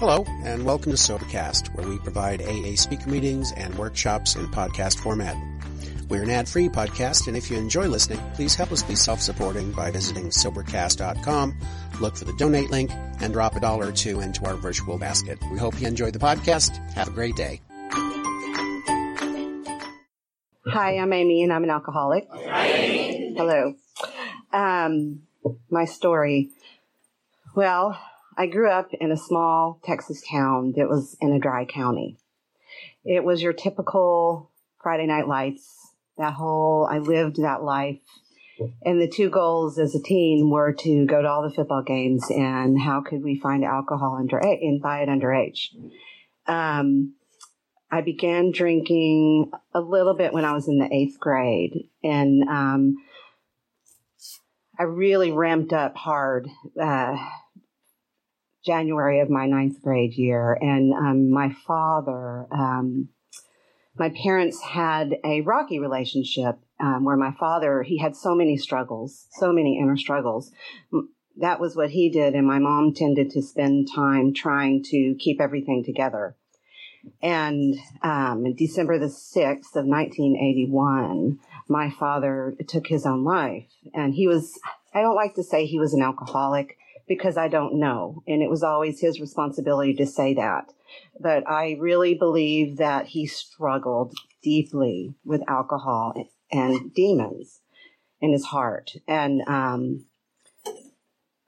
Hello, and welcome to Sobercast, where we provide AA speaker meetings and workshops in podcast format. We're an ad-free podcast, and if you enjoy listening, please help us be self-supporting by visiting Sobercast.com, look for the donate link, and drop a dollar or two into our virtual basket. We hope you enjoy the podcast. Have a great day. Hi, I'm Amy, and I'm an alcoholic. Hi, Amy. Hello. Um, my story. Well, I grew up in a small Texas town that was in a dry county. It was your typical Friday night lights. That whole, I lived that life. And the two goals as a teen were to go to all the football games and how could we find alcohol under and buy it underage. Um, I began drinking a little bit when I was in the eighth grade, and um, I really ramped up hard uh, January of my ninth grade year, and um, my father, um, my parents had a rocky relationship um, where my father he had so many struggles, so many inner struggles. That was what he did, and my mom tended to spend time trying to keep everything together. And um, December the 6th of 1981, my father took his own life. And he was, I don't like to say he was an alcoholic because I don't know. And it was always his responsibility to say that. But I really believe that he struggled deeply with alcohol and demons in his heart. And um,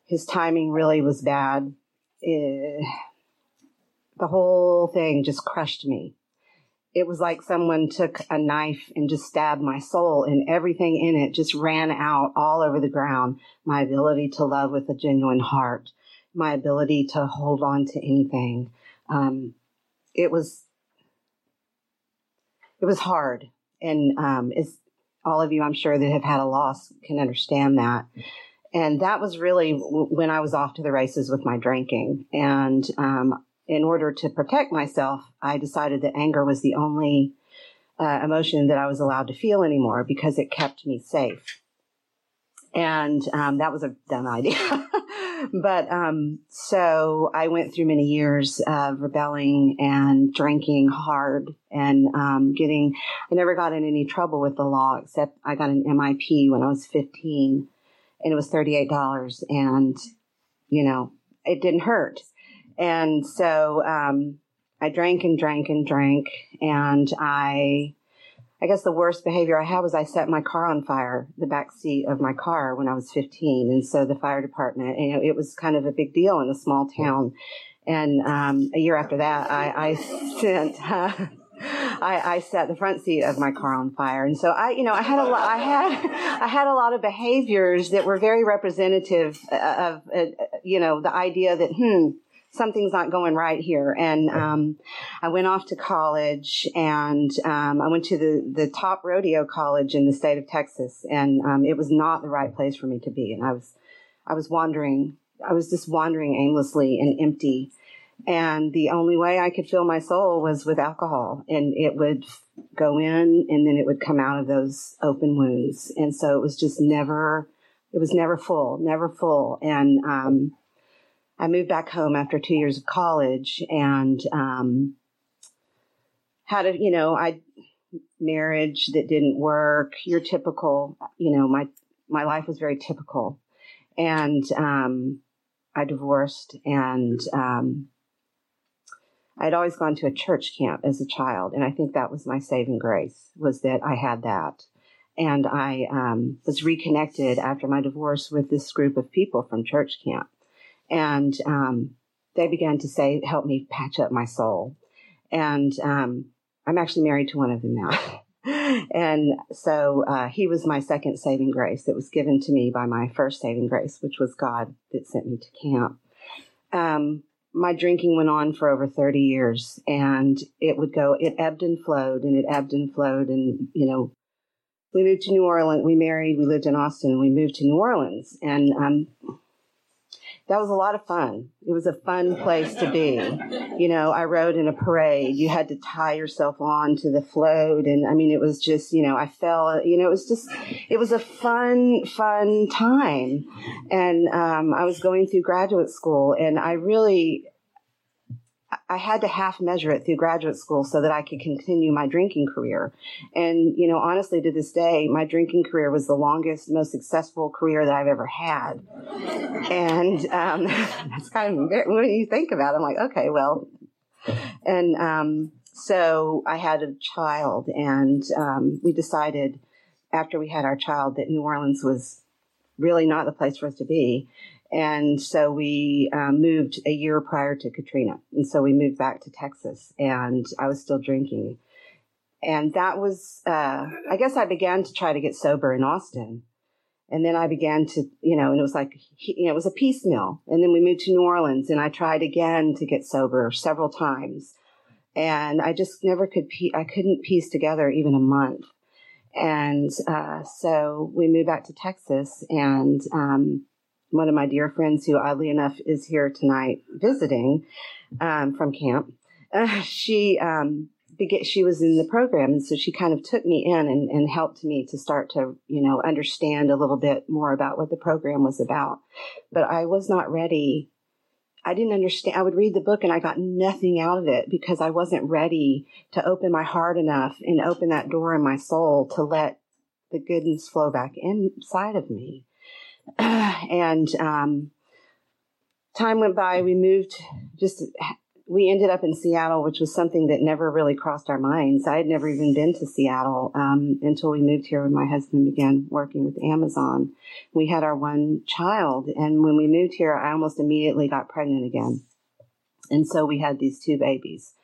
his timing really was bad. It, the whole thing just crushed me. It was like someone took a knife and just stabbed my soul, and everything in it just ran out all over the ground. My ability to love with a genuine heart, my ability to hold on to anything. Um, it was it was hard, and um, as all of you, I'm sure that have had a loss can understand that. And that was really w- when I was off to the races with my drinking, and um, in order to protect myself, I decided that anger was the only uh, emotion that I was allowed to feel anymore because it kept me safe. And um, that was a dumb idea. but um, so I went through many years of rebelling and drinking hard and um, getting, I never got in any trouble with the law except I got an MIP when I was 15 and it was $38. And, you know, it didn't hurt. And so um, I drank and drank and drank, and I, I guess the worst behavior I had was I set my car on fire, the back seat of my car when I was 15, and so the fire department, you know, it was kind of a big deal in a small town. And um, a year after that, I, I sent. Uh, I, I, set the front seat of my car on fire, and so I, you know, I had a lot. I had, I had a lot of behaviors that were very representative of, uh, you know, the idea that, hmm, something's not going right here. And um, I went off to college, and um, I went to the the top rodeo college in the state of Texas, and um, it was not the right place for me to be. And I was I was wandering. I was just wandering aimlessly and empty. And the only way I could fill my soul was with alcohol, and it would go in, and then it would come out of those open wounds. And so it was just never, it was never full, never full. And um, I moved back home after two years of college and um, had a, you know, I marriage that didn't work. Your typical, you know, my my life was very typical, and um, I divorced, and um, I'd always gone to a church camp as a child, and I think that was my saving grace was that I had that. And I um, was reconnected after my divorce with this group of people from church camp and um, they began to say, "Help me patch up my soul." And um, I'm actually married to one of them now. and so uh, he was my second saving grace that was given to me by my first saving grace, which was God that sent me to camp. Um, my drinking went on for over 30 years and it would go, it ebbed and flowed and it ebbed and flowed. And, you know, we moved to New Orleans, we married, we lived in Austin, and we moved to New Orleans. And um, that was a lot of fun. It was a fun place to be. You know, I rode in a parade. You had to tie yourself on to the float. And I mean, it was just, you know, I fell, you know, it was just, it was a fun, fun time. And um, I was going through graduate school and I really, I had to half measure it through graduate school so that I could continue my drinking career. And, you know, honestly, to this day, my drinking career was the longest, most successful career that I've ever had. And um, that's kind of, when you think about it, I'm like, okay, well, and um, so I had a child, and um, we decided after we had our child that New Orleans was really not the place for us to be. And so we um, moved a year prior to Katrina. And so we moved back to Texas and I was still drinking. And that was, uh, I guess I began to try to get sober in Austin. And then I began to, you know, and it was like, you know, it was a piecemeal. And then we moved to New Orleans and I tried again to get sober several times. And I just never could, I couldn't piece together even a month. And uh, so we moved back to Texas and, um, one of my dear friends who oddly enough is here tonight visiting um, from camp. Uh, she um, she was in the program and so she kind of took me in and, and helped me to start to you know understand a little bit more about what the program was about. But i was not ready. I didn't understand i would read the book and i got nothing out of it because i wasn't ready to open my heart enough and open that door in my soul to let the goodness flow back inside of me and um, time went by. We moved just, we ended up in Seattle, which was something that never really crossed our minds. I had never even been to Seattle um, until we moved here when my husband began working with Amazon. We had our one child, and when we moved here, I almost immediately got pregnant again. And so we had these two babies.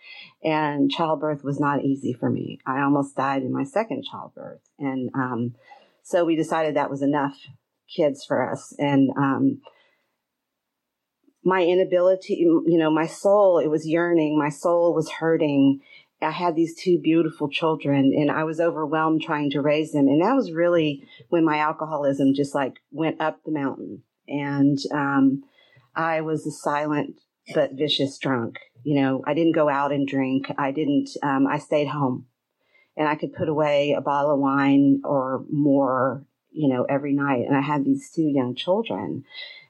And childbirth was not easy for me. I almost died in my second childbirth. And um, so we decided that was enough kids for us. And um, my inability, you know, my soul, it was yearning, my soul was hurting. I had these two beautiful children and I was overwhelmed trying to raise them. And that was really when my alcoholism just like went up the mountain. And um, I was a silent but vicious drunk. You know, I didn't go out and drink. I didn't, um, I stayed home and I could put away a bottle of wine or more you know, every night. And I had these two young children.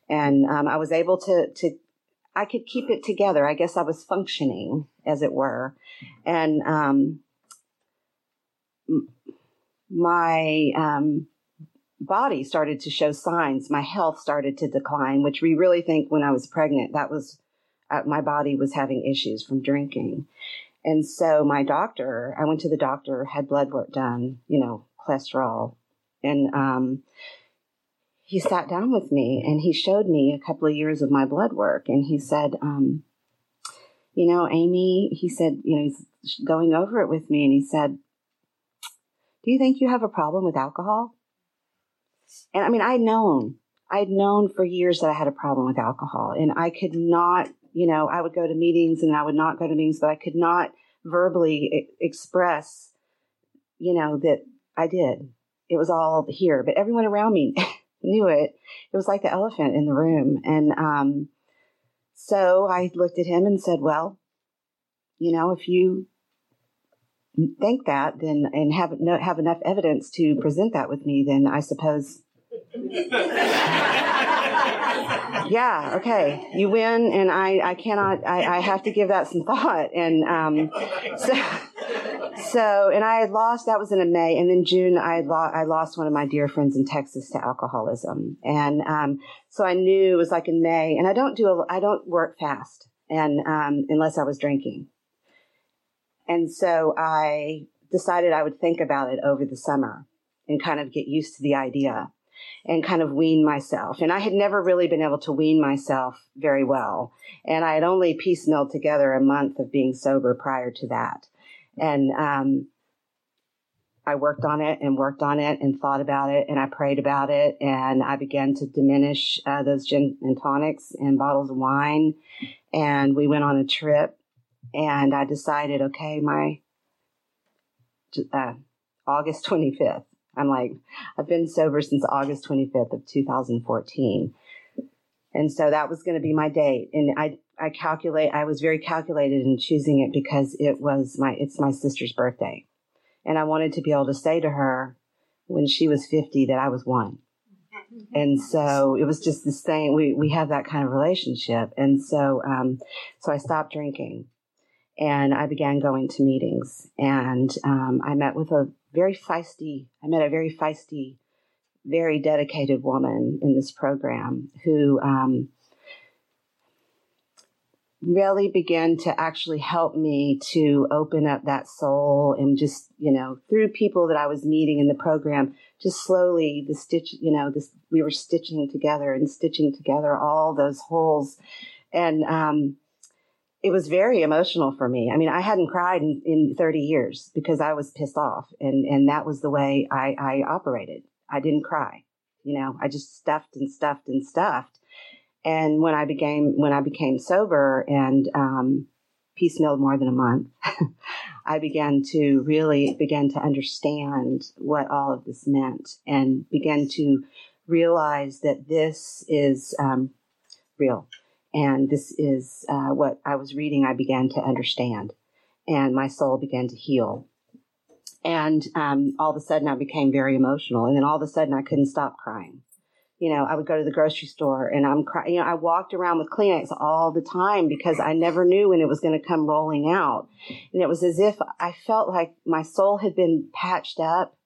And um, I was able to, to, I could keep it together. I guess I was functioning, as it were. And um, my um, body started to show signs. My health started to decline, which we really think when I was pregnant, that was uh, my body was having issues from drinking. And so my doctor, I went to the doctor, had blood work done, you know, cholesterol, and um, he sat down with me and he showed me a couple of years of my blood work. And he said, um, You know, Amy, he said, you know, he's going over it with me. And he said, Do you think you have a problem with alcohol? And I mean, I'd known, I'd known for years that I had a problem with alcohol. And I could not, you know, I would go to meetings and I would not go to meetings, but I could not verbally express, you know, that I did it was all here, but everyone around me knew it. It was like the elephant in the room. And um, so I looked at him and said, Well, you know, if you think that, then and have have enough evidence to present that with me, then I suppose. yeah, okay, you win, and I, I cannot, I, I have to give that some thought. And um, so, so, and I had lost, that was in May. And then June, I, lo- I lost one of my dear friends in Texas to alcoholism. And, um, so I knew it was like in May and I don't do, a, I don't work fast and, um, unless I was drinking. And so I decided I would think about it over the summer and kind of get used to the idea and kind of wean myself. And I had never really been able to wean myself very well. And I had only piecemealed together a month of being sober prior to that. And um, I worked on it and worked on it and thought about it and I prayed about it and I began to diminish uh, those gin and tonics and bottles of wine. And we went on a trip and I decided, okay, my uh, August 25th. I'm like, I've been sober since August 25th of 2014. And so that was going to be my date. And I I calculate, I was very calculated in choosing it because it was my, it's my sister's birthday. And I wanted to be able to say to her when she was 50 that I was one. And so it was just the same. We, we have that kind of relationship. And so, um, so I stopped drinking and I began going to meetings and, um, I met with a very feisty, I met a very feisty, very dedicated woman in this program who, um, really began to actually help me to open up that soul and just, you know, through people that I was meeting in the program, just slowly the stitch, you know, this, we were stitching together and stitching together all those holes. And, um, it was very emotional for me. I mean, I hadn't cried in, in 30 years because I was pissed off and, and that was the way I, I operated. I didn't cry. You know, I just stuffed and stuffed and stuffed. And when I became when I became sober and um, piecemealed more than a month, I began to really begin to understand what all of this meant and began to realize that this is um, real and this is uh, what I was reading. I began to understand, and my soul began to heal. And um, all of a sudden, I became very emotional, and then all of a sudden, I couldn't stop crying you know, I would go to the grocery store and I'm crying. You know, I walked around with Kleenex all the time because I never knew when it was going to come rolling out. And it was as if I felt like my soul had been patched up,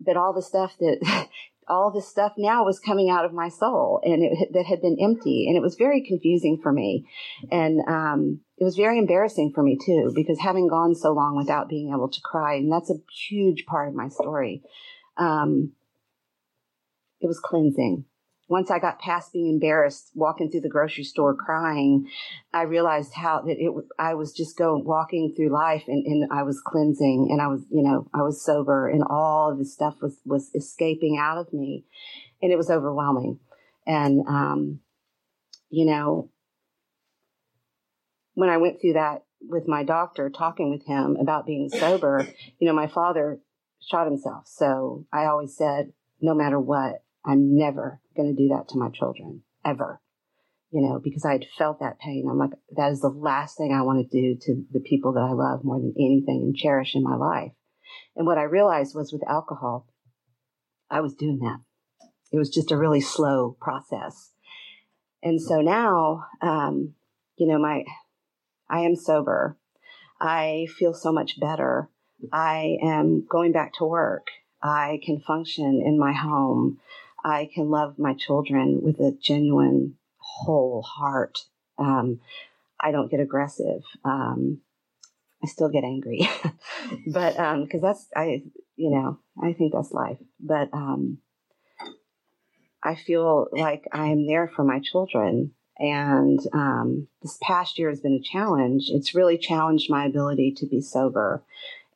but all the stuff that, all this stuff now was coming out of my soul and it, that had been empty. And it was very confusing for me. And, um, it was very embarrassing for me too, because having gone so long without being able to cry, and that's a huge part of my story. Um, it was cleansing. Once I got past being embarrassed walking through the grocery store crying, I realized how that it I was just going walking through life and, and I was cleansing and I was, you know, I was sober and all of this stuff was, was escaping out of me and it was overwhelming. And, um, you know, when I went through that with my doctor, talking with him about being sober, you know, my father shot himself. So I always said, no matter what, I'm never going to do that to my children ever. You know, because I had felt that pain. I'm like, that is the last thing I want to do to the people that I love more than anything and cherish in my life. And what I realized was with alcohol, I was doing that. It was just a really slow process. And so now, um, you know, my, I am sober. I feel so much better. I am going back to work. I can function in my home. I can love my children with a genuine, whole heart. Um, I don't get aggressive. Um, I still get angry, but because um, that's I, you know, I think that's life. But um, I feel like I am there for my children. And um, this past year has been a challenge. It's really challenged my ability to be sober.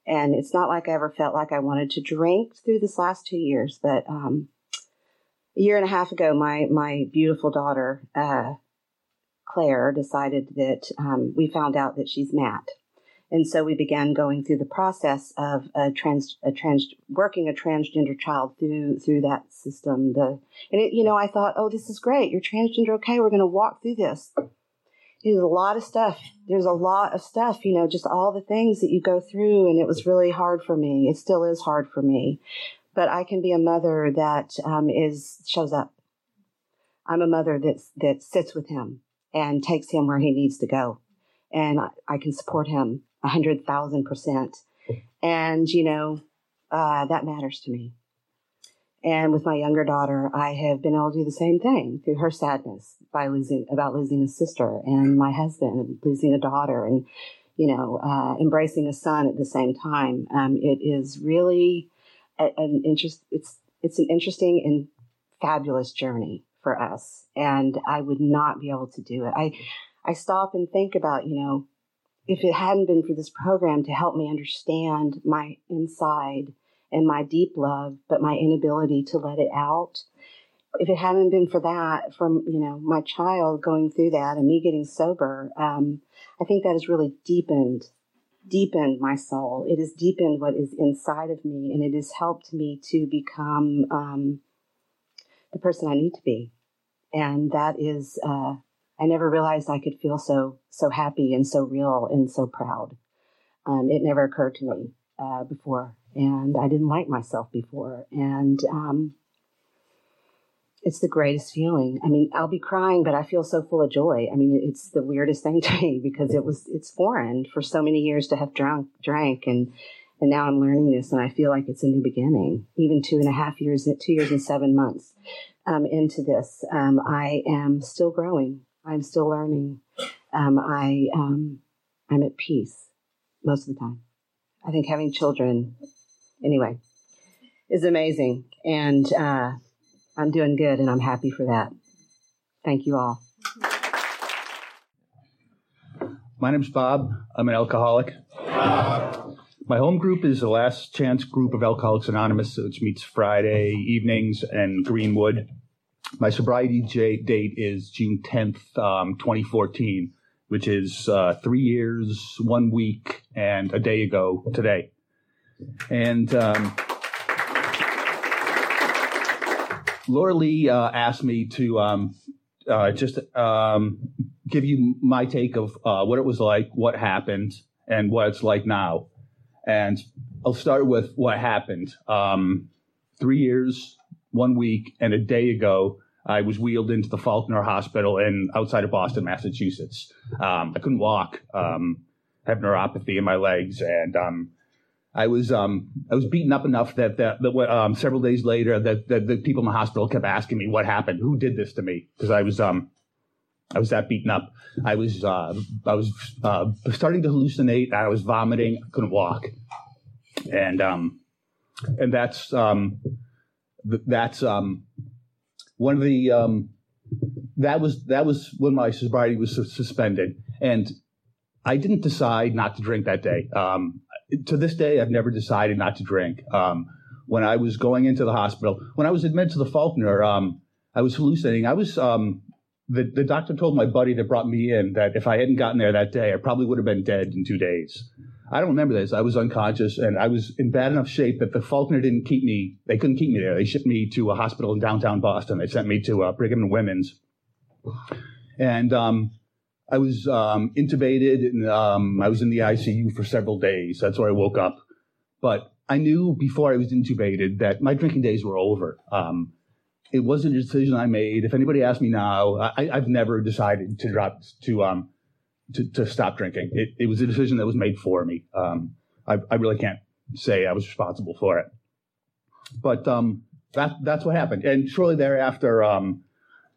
And it's not like I ever felt like I wanted to drink through this last two years, but um, a year and a half ago, my my beautiful daughter uh, Claire decided that um, we found out that she's MAT, and so we began going through the process of a trans a trans working a transgender child through through that system. The and it, you know I thought, oh, this is great. You're transgender. Okay, we're going to walk through this. There's a lot of stuff. There's a lot of stuff, you know, just all the things that you go through. And it was really hard for me. It still is hard for me but I can be a mother that um, is shows up. I'm a mother that that sits with him and takes him where he needs to go, and I, I can support him a hundred thousand percent. And you know uh, that matters to me. And with my younger daughter, I have been able to do the same thing through her sadness by losing about losing a sister and my husband losing a daughter and you know uh, embracing a son at the same time. Um, it is really an interest. It's it's an interesting and fabulous journey for us, and I would not be able to do it. I I stop and think about you know if it hadn't been for this program to help me understand my inside and my deep love, but my inability to let it out. If it hadn't been for that, from you know my child going through that and me getting sober, um, I think that has really deepened deepened my soul. It has deepened what is inside of me, and it has helped me to become um, the person I need to be. And that is, uh, I never realized I could feel so so happy and so real and so proud. Um, it never occurred to me uh, before, and I didn't like myself before. And um, it's the greatest feeling. I mean, I'll be crying, but I feel so full of joy. I mean, it's the weirdest thing to me because it was it's foreign for so many years to have drunk drank and and now I'm learning this and I feel like it's a new beginning. Even two and a half years, two years and seven months um, into this, um, I am still growing. I'm still learning. Um, I um, I'm at peace most of the time. I think having children, anyway, is amazing, and uh, I'm doing good, and I'm happy for that. Thank you all. My name's Bob. I'm an alcoholic. My home group is the Last Chance Group of Alcoholics Anonymous, which meets Friday evenings in Greenwood. My sobriety date is June 10th, um, 2014, which is uh, three years, one week, and a day ago today. And um, Laura Lee uh, asked me to um, uh, just um, give you my take of uh, what it was like, what happened, and what it's like now. And I'll start with what happened. Um, three years, one week, and a day ago, I was wheeled into the Faulkner Hospital in outside of Boston, Massachusetts. Um, I couldn't walk, um, have neuropathy in my legs, and um, I was um, I was beaten up enough that that, that um, several days later that, that the people in the hospital kept asking me what happened, who did this to me, because I was um, I was that beaten up. I was uh, I was uh, starting to hallucinate. I was vomiting. I couldn't walk, and um, and that's um, th- that's um, one of the um, that was that was when my sobriety was su- suspended, and I didn't decide not to drink that day. Um, to this day, I've never decided not to drink. Um, when I was going into the hospital, when I was admitted to the Faulkner, um, I was hallucinating. I was um, the, the doctor told my buddy that brought me in that if I hadn't gotten there that day, I probably would have been dead in two days. I don't remember this. I was unconscious and I was in bad enough shape that the Faulkner didn't keep me. They couldn't keep me there. They shipped me to a hospital in downtown Boston. They sent me to uh, Brigham and Women's, and um, I was um, intubated and um, I was in the ICU for several days. That's where I woke up. But I knew before I was intubated that my drinking days were over. Um, it wasn't a decision I made. If anybody asked me now, I, have never decided to drop to um to, to stop drinking. It, it, was a decision that was made for me. Um, I, I, really can't say I was responsible for it, but um, that that's what happened. And shortly thereafter,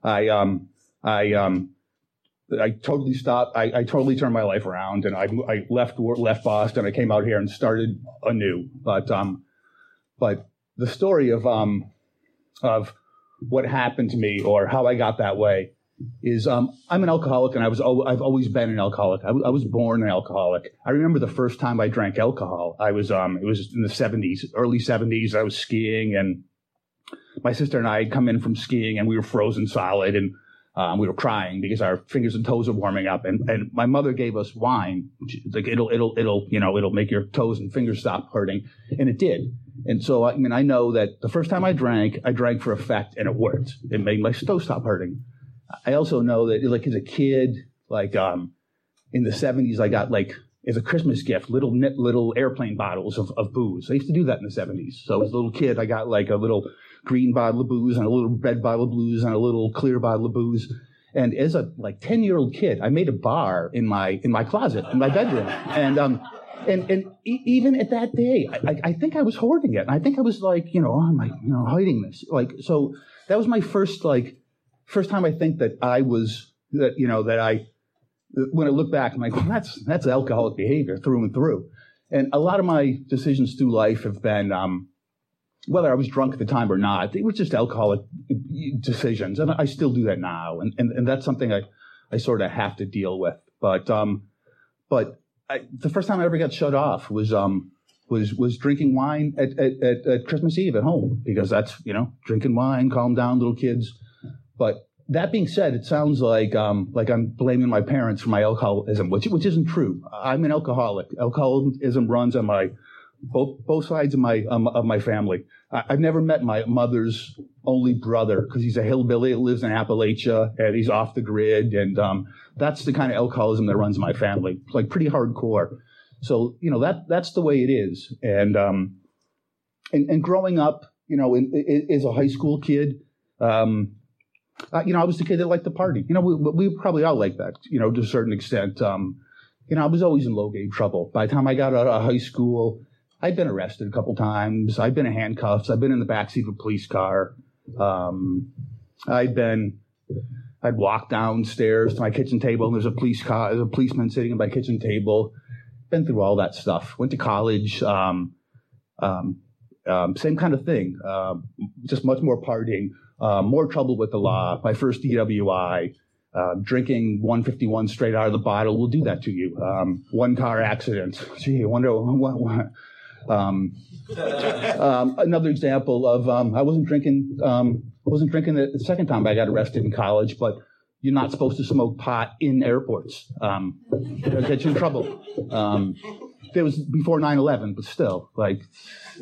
I I I totally stopped. I, I, totally turned my life around, and I, I left left Boston. I came out here and started anew. But um, but the story of um, of what happened to me or how I got that way is um, I'm an alcoholic and I was I've always been an alcoholic. I, w- I was born an alcoholic. I remember the first time I drank alcohol. I was um, it was in the 70s, early 70s. I was skiing and my sister and I had come in from skiing and we were frozen solid and um, we were crying because our fingers and toes were warming up. And, and my mother gave us wine, like it'll it'll it'll you know it'll make your toes and fingers stop hurting, and it did. And so, I mean, I know that the first time I drank, I drank for effect and it worked. It made my toe stop hurting. I also know that, like, as a kid, like, um, in the 70s, I got, like, as a Christmas gift, little little airplane bottles of, of booze. I used to do that in the 70s. So as a little kid, I got, like, a little green bottle of booze and a little red bottle of booze and a little clear bottle of booze. And as a, like, 10 year old kid, I made a bar in my, in my closet, in my bedroom. And, um, and and e- even at that day, I, I, think I was hoarding it. And I think I was like, you know, oh, am I, you know, hiding this? Like, so that was my first, like, first time I think that I was, that, you know, that I, when I look back, I'm like, well, that's, that's alcoholic behavior through and through. And a lot of my decisions through life have been, um, whether I was drunk at the time or not, it was just alcoholic decisions. And I still do that now. And, and, and that's something I, I sort of have to deal with. But, um, but I, the first time I ever got shut off was um, was was drinking wine at, at, at, Christmas Eve at home because that's you know drinking wine, calm down, little kids. But that being said, it sounds like um, like I'm blaming my parents for my alcoholism, which which isn't true. I'm an alcoholic. Alcoholism runs on my both both sides of my um, of my family. I, have never met my mother's only brother because he's a hillbilly that lives in Appalachia and he's off the grid, and um, that's the kind of alcoholism that runs my family, like pretty hardcore. So you know that that's the way it is, and um, and, and growing up, you know, in, in, as a high school kid, um, uh, you know, I was the kid that liked to party. You know, we, we probably all like that, you know, to a certain extent. Um, you know, I was always in low grade trouble. By the time I got out of high school, I'd been arrested a couple times. I'd been in handcuffs. I'd been in the backseat of a police car. Um, I'd been, I'd walk downstairs to my kitchen table and there's a police car, there's a policeman sitting at my kitchen table. Been through all that stuff. Went to college. Um, um, um same kind of thing. Uh, just much more partying. Uh, more trouble with the law. My first DWI. Uh, drinking 151 straight out of the bottle will do that to you. Um, one car accident. Gee, I wonder what, what, um, um, another example of um, I wasn't drinking. Um, wasn't drinking the, second time I got arrested in college, but you're not supposed to smoke pot in airports. Um, it'll get you in trouble. It was before 9/11, but still, like,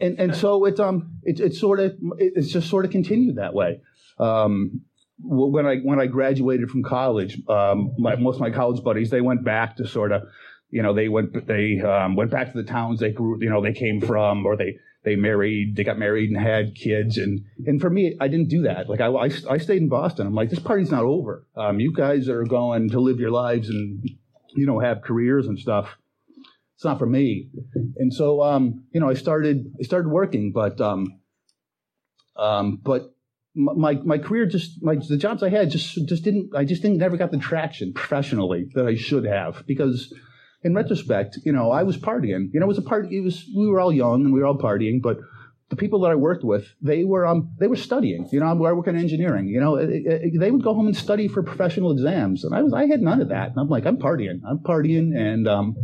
and and so it's um sort of it's just sort of continued that way. Um, when I when I graduated from college, um, my, most of my college buddies they went back to sort of you know, they went they um, went back to the towns they grew, you know, they came from, or they they married, they got married and had kids, and and for me, I didn't do that. Like I, I, I stayed in Boston. I'm like, this party's not over. Um, you guys are going to live your lives and you know have careers and stuff. It's not for me. And so, um, you know, I started I started working, but um, um, but my my career just my the jobs I had just just didn't I just didn't never got the traction professionally that I should have because in retrospect, you know, I was partying. You know, it was a party. It was we were all young and we were all partying, but the people that I worked with, they were um they were studying. You know, I work in engineering. You know, it, it, they would go home and study for professional exams, and I was I had none of that. And I'm like, I'm partying. I'm partying, and um,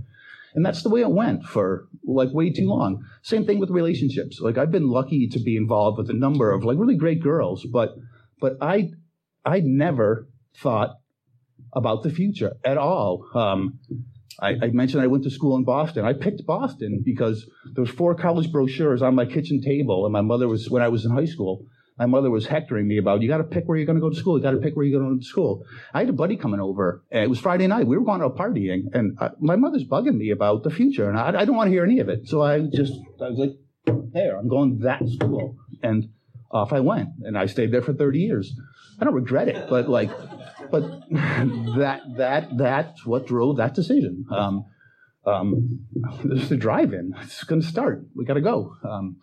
and that's the way it went for like way too long. Same thing with relationships. Like I've been lucky to be involved with a number of like really great girls, but but I I never thought about the future at all. Um, I, I, mentioned I went to school in Boston. I picked Boston because there was four college brochures on my kitchen table, and my mother was when I was in high school. My mother was hectoring me about you got to pick where you're going to go to school. You got to pick where you're going to go to school. I had a buddy coming over, and it was Friday night. We were going out partying, and I, my mother's bugging me about the future, and I, I don't want to hear any of it. So I just I was like, there, I'm going to that school, and off I went, and I stayed there for 30 years. I don't regret it, but like but that that that's what drove that decision. Um, um, there's the drive-in. It's going to start. We got to go. Um,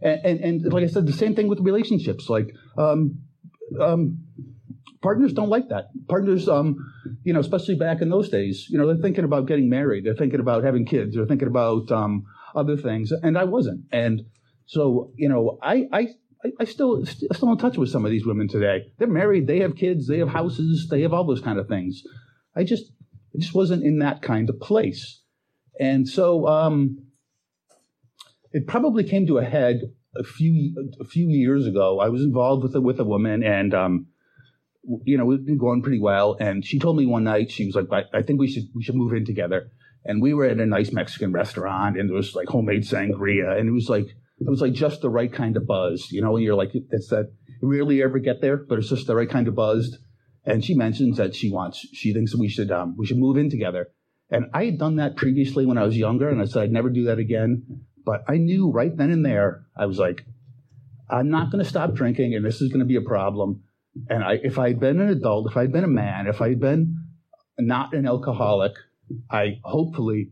and, and, and like I said, the same thing with relationships. Like um, um, partners don't like that. Partners, um, you know, especially back in those days, you know, they're thinking about getting married. They're thinking about having kids. They're thinking about other things. And I wasn't. And so, you know, I, I I, I still still in touch with some of these women today. They're married, they have kids, they have houses, they have all those kind of things. I just I just wasn't in that kind of place, and so um, it probably came to a head a few a few years ago. I was involved with a, with a woman, and um, you know we've been going pretty well. And she told me one night she was like, I, I think we should we should move in together." And we were at a nice Mexican restaurant, and there was like homemade sangria, and it was like it was like just the right kind of buzz, you know, and you're like, it's that rarely ever get there, but it's just the right kind of buzzed. And she mentions that she wants, she thinks we should, um, we should move in together. And I had done that previously when I was younger, and I said I'd never do that again. But I knew right then and there, I was like, I'm not going to stop drinking, and this is going to be a problem. And I, if I had been an adult, if I had been a man, if I had been not an alcoholic, I hopefully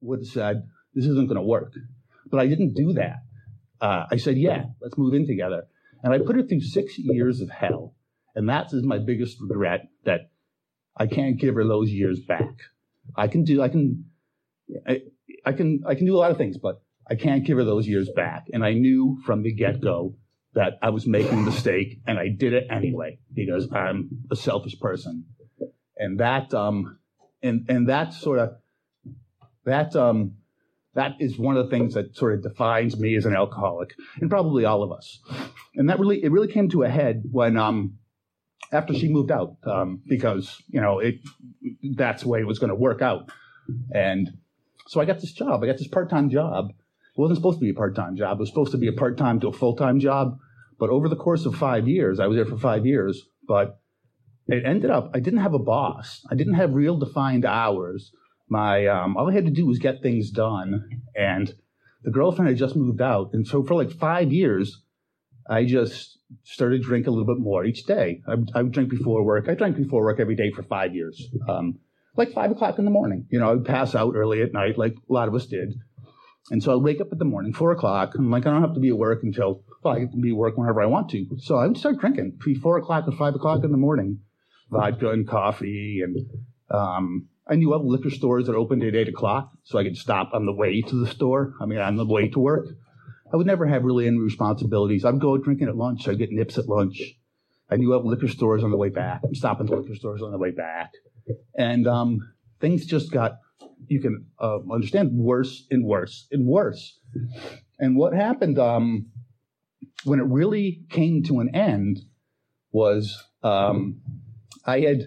would have said, this isn't going to work. But I didn't do that. Uh, I said, yeah, let's move in together. And I put her through six years of hell. And that is my biggest regret that I can't give her those years back. I can do, I can, I, I can, I can do a lot of things, but I can't give her those years back. And I knew from the get go that I was making a mistake and I did it anyway because I'm a selfish person. And that, um, and, and that sort of, that, um, that is one of the things that sort of defines me as an alcoholic, and probably all of us. And that really, it really came to a head when, um, after she moved out, um, because you know it, that's the way it was going to work out. And so I got this job. I got this part-time job. It wasn't supposed to be a part-time job. It was supposed to be a part-time to a full-time job. But over the course of five years, I was there for five years. But it ended up I didn't have a boss. I didn't have real defined hours my um, all I had to do was get things done, and the girlfriend had just moved out, and so for like five years, I just started drinking a little bit more each day. I, I would drink before work. I drank before work every day for five years, um, like five o'clock in the morning. You know, I would pass out early at night, like a lot of us did. And so I'd wake up in the morning, four o'clock. I'm like, I don't have to be at work until, well, I can be at work whenever I want to. So I would start drinking between four o'clock and five o'clock in the morning, vodka and coffee. And um, I knew of liquor stores that opened at eight o'clock, so I could stop on the way to the store. I mean, on the way to work. I would never have really any responsibilities. I'd go drinking at lunch. I'd get nips at lunch. I knew of liquor stores on the way back. I'm stopping at liquor stores on the way back. And um, things just got, you can uh, understand, worse and worse and worse. And what happened um, when it really came to an end was um, I had,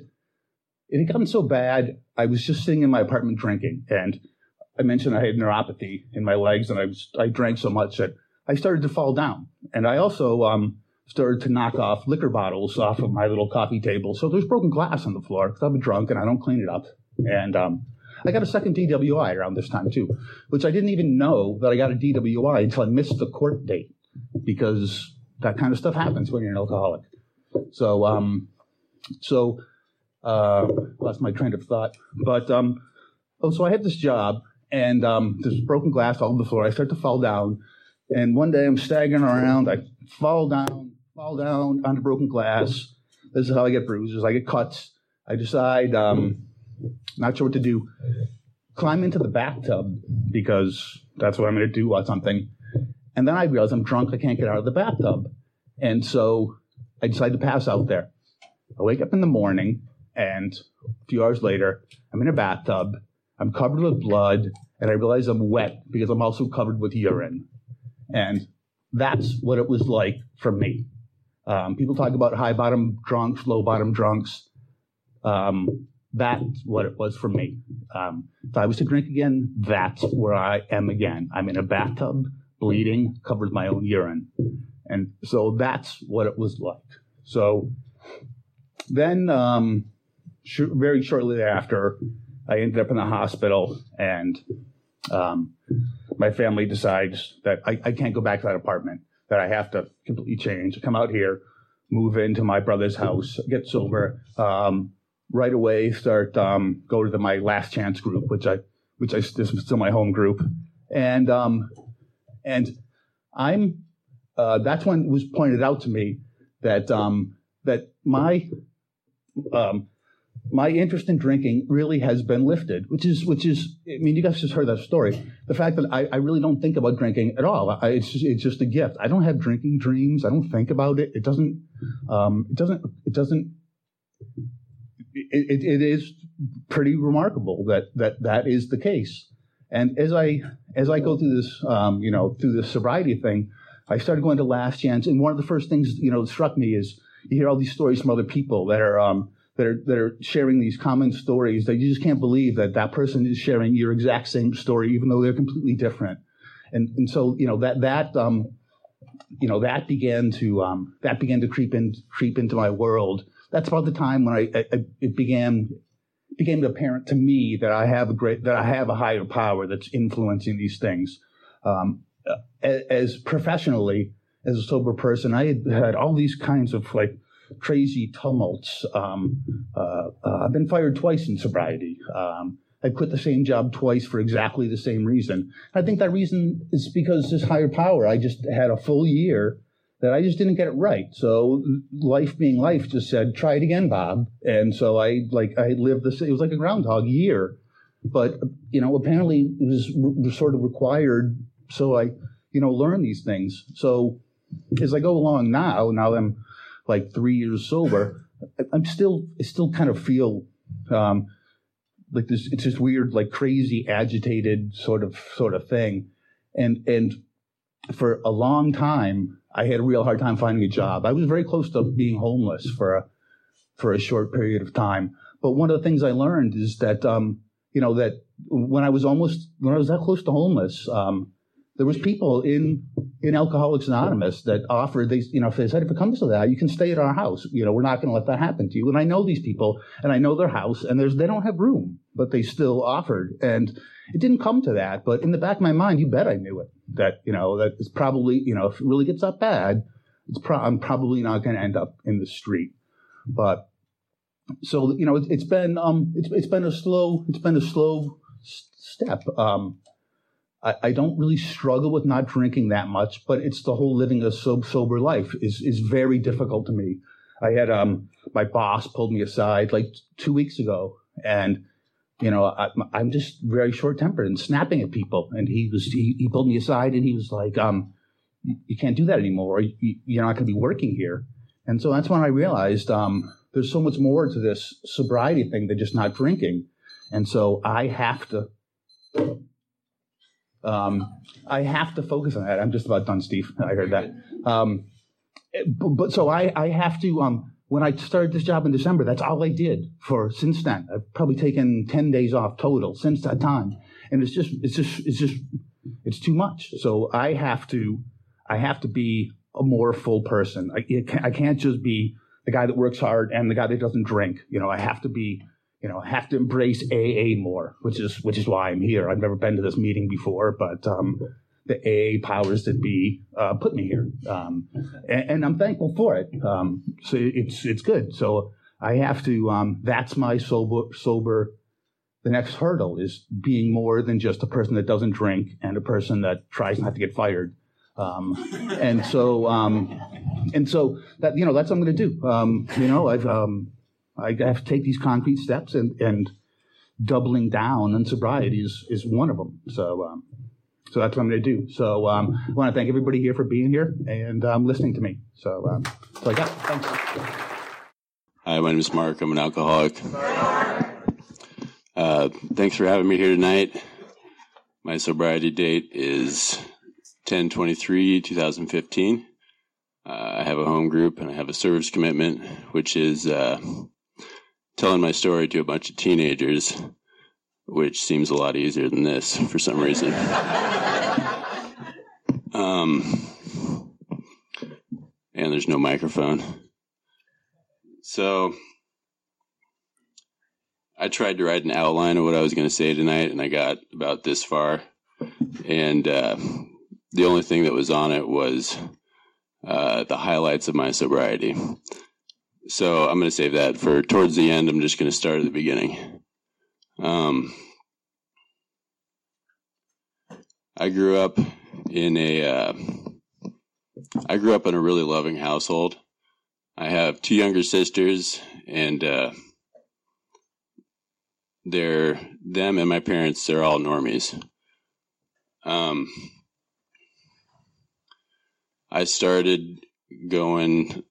it had gotten so bad, I was just sitting in my apartment drinking. And I mentioned I had neuropathy in my legs, and I was I drank so much that I started to fall down, and I also um, started to knock off liquor bottles off of my little coffee table. So there's broken glass on the floor because been drunk and I don't clean it up. And um, I got a second DWI around this time too, which I didn't even know that I got a DWI until I missed the court date because that kind of stuff happens when you're an alcoholic. So, um, so uh, lost my train of thought. But um, oh, so I had this job and um, there's broken glass all over the floor. I start to fall down, and one day I'm staggering around. I fall down, fall down onto broken glass. This is how I get bruises. I get cuts. I decide, um, not sure what to do. Climb into the bathtub because that's what I'm going to do or something. And then I realize I'm drunk. I can't get out of the bathtub. And so I decide to pass out there. I wake up in the morning, and a few hours later, I'm in a bathtub I'm covered with blood, and I realize I'm wet because I'm also covered with urine. And that's what it was like for me. Um, people talk about high bottom drunks, low bottom drunks. Um, that's what it was for me. Um, if I was to drink again, that's where I am again. I'm in a bathtub, bleeding, covered with my own urine. And so that's what it was like. So then, um, sh- very shortly thereafter, I ended up in the hospital, and um, my family decides that I, I, can't go back to that apartment, that I have to completely change, come out here, move into my brother's house, get sober, um, right away start um, go to the, my last chance group, which I which I this is still my home group, and um, and I'm uh, that's when it was pointed out to me that um, that my um, my interest in drinking really has been lifted, which is, which is, I mean, you guys just heard that story. The fact that I, I really don't think about drinking at all. I, it's, just, it's just a gift. I don't have drinking dreams. I don't think about it. It doesn't, um, it doesn't, it doesn't, it, it, it is pretty remarkable that, that that is the case. And as I, as I go through this, um, you know, through this sobriety thing, I started going to last chance. And one of the first things, you know, struck me is you hear all these stories from other people that are, um, that are that are sharing these common stories that you just can't believe that that person is sharing your exact same story, even though they're completely different. And and so you know that that um, you know that began to um, that began to creep in creep into my world. That's about the time when I, I it began became apparent to me that I have a great that I have a higher power that's influencing these things. Um, as, as professionally as a sober person, I had had all these kinds of like crazy tumults. Um, uh, uh, I've been fired twice in sobriety. Um, I quit the same job twice for exactly the same reason. I think that reason is because this higher power. I just had a full year that I just didn't get it right. So life being life just said, try it again, Bob. And so I like I lived this. It was like a groundhog year, but you know apparently it was, was sort of required. So I you know learn these things. So as I go along now, now I'm like three years sober, I'm still I still kind of feel um, like this. It's this weird, like crazy, agitated sort of sort of thing, and and for a long time, I had a real hard time finding a job. I was very close to being homeless for a for a short period of time. But one of the things I learned is that um, you know that when I was almost when I was that close to homeless, um, there was people in in Alcoholics Anonymous that offered these, you know, if they said if it comes to that, you can stay at our house. You know, we're not going to let that happen to you. And I know these people, and I know their house, and there's they don't have room, but they still offered. And it didn't come to that, but in the back of my mind, you bet I knew it. That you know that it's probably you know if it really gets that bad, it's pro- I'm probably not going to end up in the street. But so you know, it, has been um, it's it's been a slow it's been a slow s- step. Um, I, I, don't really struggle with not drinking that much, but it's the whole living a so- sober life is is very difficult to me. I had um, my boss pulled me aside like two weeks ago, and you know I, am just very short tempered and snapping at people. And he was he, he pulled me aside and he was like, um, "You can't do that anymore. You, you're not going to be working here." And so that's when I realized um, there's so much more to this sobriety thing than just not drinking. And so I have to um, I have to focus on that. I'm just about done, Steve. I heard that. Um, but, but, so I, I have to. Um, when I started this job in December, that's all I did for since then. I've probably taken ten days off total since that time, and it's just, it's just, it's just, it's too much. So I have to, I have to be a more full person. I, I can't just be the guy that works hard and the guy that doesn't drink. You know, I have to be you know, have to embrace AA more, which is which is why I'm here. I've never been to this meeting before, but um, the AA powers that be uh, put me here, um, and, and, I'm thankful for it. Um, so it's it's good. So I have to. Um, that's my sober sober. The next hurdle is being more than just a person that doesn't drink and a person that tries not to get fired. Um, and so um, and so that you know that's what I'm going to do. you know I've I have to take these concrete steps, and, and doubling down on sobriety is, is one of them. So, um, so that's what I'm going to do. So, um, I want to thank everybody here for being here and um, listening to me. So, um, so I got thanks. Hi, my name is Mark. I'm an alcoholic. Uh, thanks for having me here tonight. My sobriety date is 1023 2015. Uh, I have a home group and I have a service commitment, which is uh, telling my story to a bunch of teenagers, which seems a lot easier than this for some reason. um, and there's no microphone. So I tried to write an outline of what I was going to say tonight, and I got about this far. And uh, the only thing that was on it was uh, the highlights of my sobriety. So I'm going to save that for towards the end. I'm just going to start at the beginning. Um, I grew up in a uh, I grew up in a really loving household. I have two younger sisters, and uh, they're them and my parents. They're all normies. Um, I started going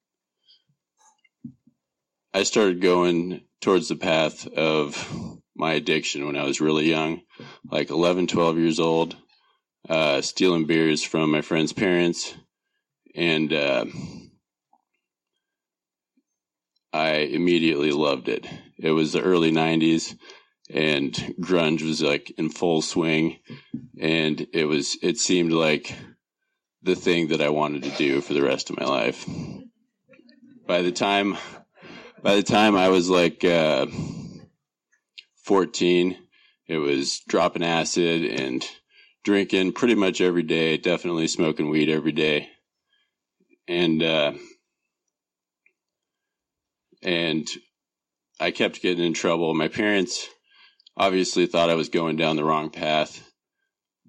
I started going towards the path of my addiction when I was really young, like 11, 12 years old, uh, stealing beers from my friend's parents. And uh, I immediately loved it. It was the early 90s and grunge was like in full swing. And it was, it seemed like the thing that I wanted to do for the rest of my life. By the time by the time I was like uh, 14, it was dropping acid and drinking pretty much every day, definitely smoking weed every day. And, uh, and I kept getting in trouble. My parents obviously thought I was going down the wrong path,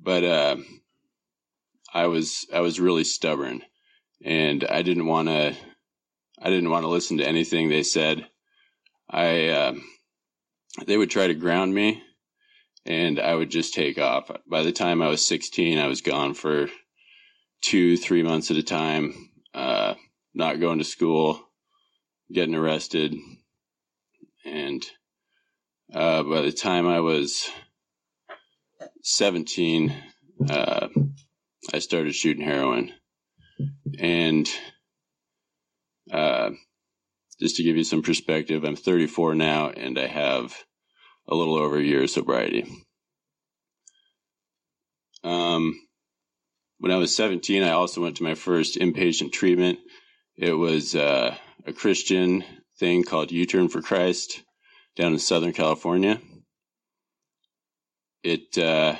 but, uh, I was, I was really stubborn and I didn't want to, I didn't want to listen to anything they said. I uh, they would try to ground me, and I would just take off. By the time I was 16, I was gone for two, three months at a time, uh, not going to school, getting arrested, and uh, by the time I was 17, uh, I started shooting heroin, and uh, just to give you some perspective, I'm 34 now and I have a little over a year of sobriety. Um, when I was 17, I also went to my first inpatient treatment. It was uh, a Christian thing called U Turn for Christ down in Southern California. It uh,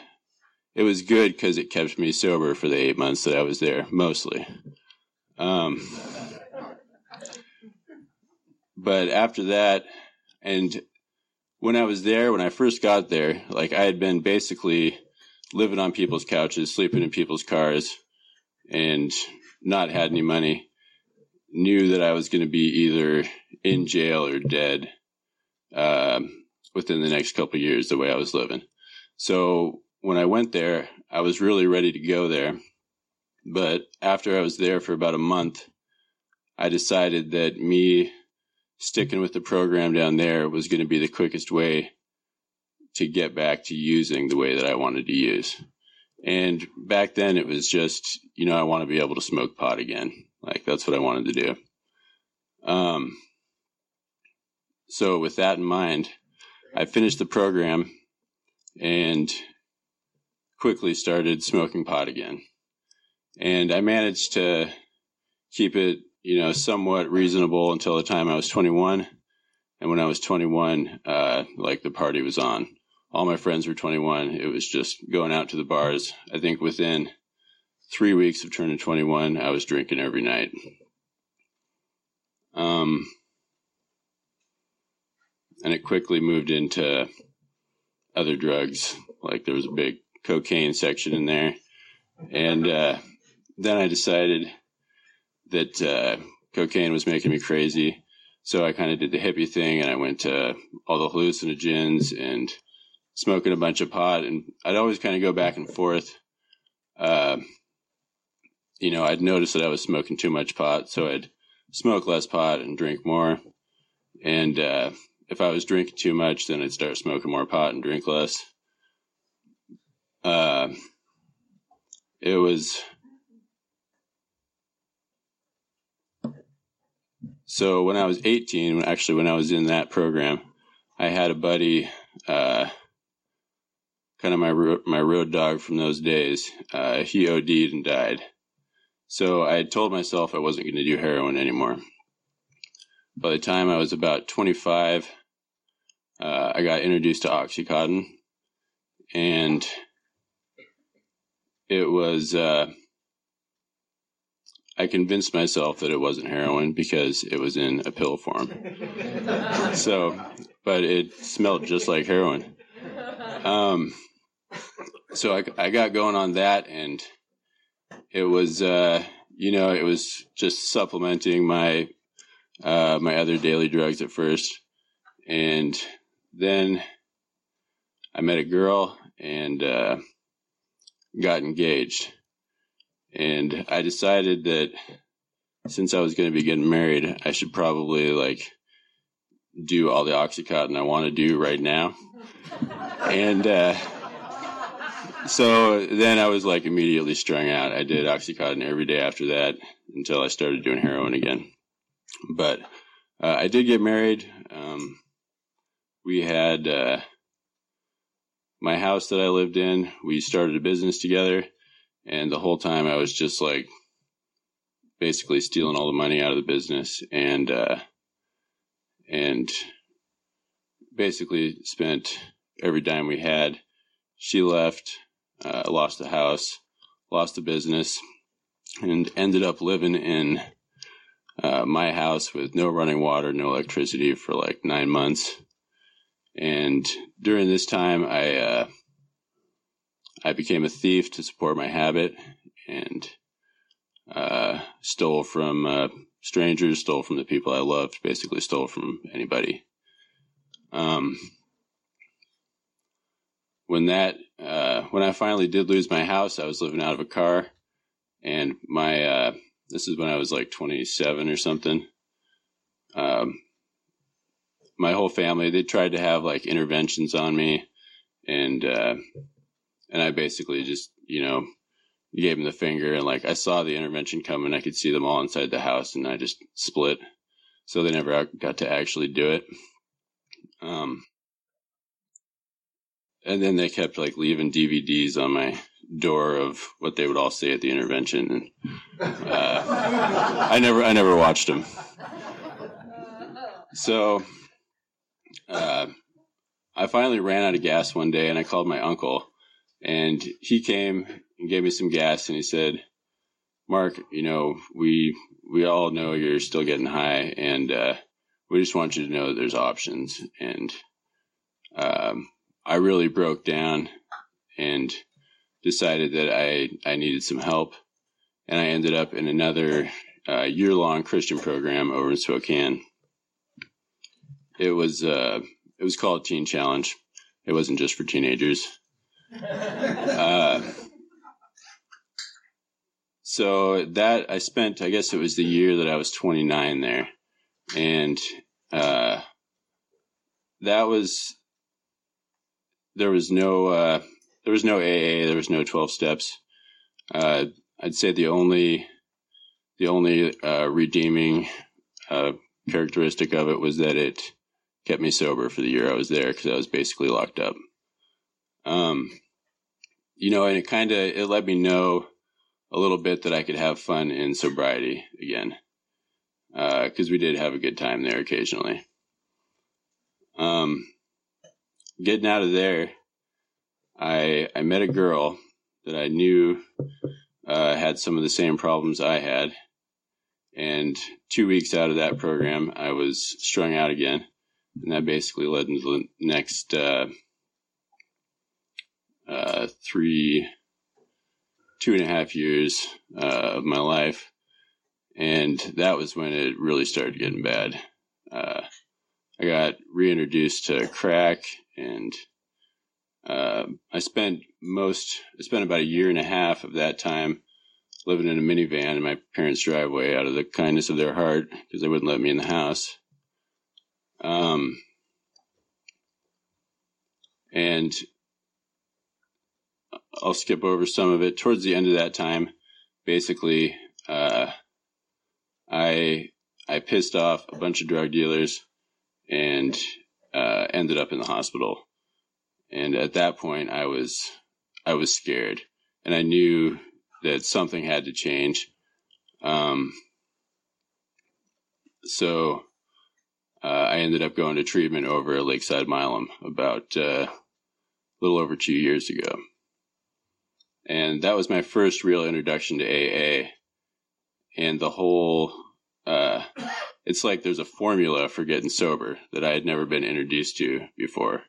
it was good because it kept me sober for the eight months that I was there, mostly. Um, but after that, and when I was there, when I first got there, like I had been basically living on people's couches, sleeping in people's cars, and not had any money. Knew that I was going to be either in jail or dead um, within the next couple years, the way I was living. So when I went there, I was really ready to go there. But after I was there for about a month, I decided that me sticking with the program down there was going to be the quickest way to get back to using the way that I wanted to use. And back then it was just, you know, I want to be able to smoke pot again. Like that's what I wanted to do. Um, so with that in mind, I finished the program and quickly started smoking pot again. And I managed to keep it you know, somewhat reasonable until the time I was 21. And when I was 21, uh, like the party was on. All my friends were 21. It was just going out to the bars. I think within three weeks of turning 21, I was drinking every night. Um, and it quickly moved into other drugs. Like there was a big cocaine section in there. And, uh, then I decided that uh, cocaine was making me crazy. So I kind of did the hippie thing and I went to all the hallucinogens and smoking a bunch of pot. And I'd always kind of go back and forth. Uh, you know, I'd noticed that I was smoking too much pot. So I'd smoke less pot and drink more. And uh, if I was drinking too much, then I'd start smoking more pot and drink less. Uh, it was So when I was 18, actually when I was in that program, I had a buddy, uh, kind of my my road dog from those days. Uh, he OD'd and died. So I had told myself I wasn't going to do heroin anymore. By the time I was about 25, uh, I got introduced to OxyContin, and it was uh, I convinced myself that it wasn't heroin because it was in a pill form. so, but it smelled just like heroin. Um, so I, I got going on that and it was, uh, you know, it was just supplementing my, uh, my other daily drugs at first. And then I met a girl and, uh, got engaged and I decided that since I was going to be getting married, I should probably like do all the oxycontin I want to do right now. and uh, so then I was like immediately strung out. I did oxycontin every day after that until I started doing heroin again. But uh, I did get married. Um, we had uh, my house that I lived in. We started a business together and the whole time I was just like basically stealing all the money out of the business and, uh, and basically spent every dime we had. She left, uh, lost the house, lost the business, and ended up living in uh, my house with no running water, no electricity for like nine months. And during this time, I uh, I became a thief to support my habit and uh, stole from uh, strangers, stole from the people I loved, basically stole from anybody. Um, when that, uh, when I finally did lose my house, I was living out of a car, and my, uh, this is when I was like 27 or something. Um, my whole family, they tried to have like interventions on me, and uh, and I basically just, you know, gave him the finger and like I saw the intervention coming. I could see them all inside the house and I just split. So they never got to actually do it. Um, and then they kept like leaving DVDs on my door of what they would all say at the intervention. And, uh, I never, I never watched them. So, uh, I finally ran out of gas one day and I called my uncle and he came and gave me some gas and he said, Mark, you know, we we all know you're still getting high, and uh, we just want you to know that there's options. And um, I really broke down and decided that I I needed some help, and I ended up in another uh, year long Christian program over in Spokane. It was uh, it was called Teen Challenge. It wasn't just for teenagers. Uh, so that I spent, I guess it was the year that I was 29 there, and uh, that was there was no uh, there was no AA, there was no 12 steps. Uh, I'd say the only the only uh, redeeming uh, characteristic of it was that it kept me sober for the year I was there because I was basically locked up. Um, you know, and it kind of it let me know a little bit that I could have fun in sobriety again, because uh, we did have a good time there occasionally. Um, getting out of there, I I met a girl that I knew uh, had some of the same problems I had, and two weeks out of that program, I was strung out again, and that basically led into the next uh, uh, three, two and a half years uh, of my life, and that was when it really started getting bad. Uh, I got reintroduced to crack, and uh, I spent most, I spent about a year and a half of that time living in a minivan in my parents' driveway out of the kindness of their heart because they wouldn't let me in the house. Um, and I'll skip over some of it. Towards the end of that time, basically, uh, I I pissed off a bunch of drug dealers and uh, ended up in the hospital. And at that point, I was I was scared, and I knew that something had to change. Um, so uh, I ended up going to treatment over at Lakeside Milam about uh, a little over two years ago. And that was my first real introduction to AA. And the whole, uh, it's like there's a formula for getting sober that I had never been introduced to before.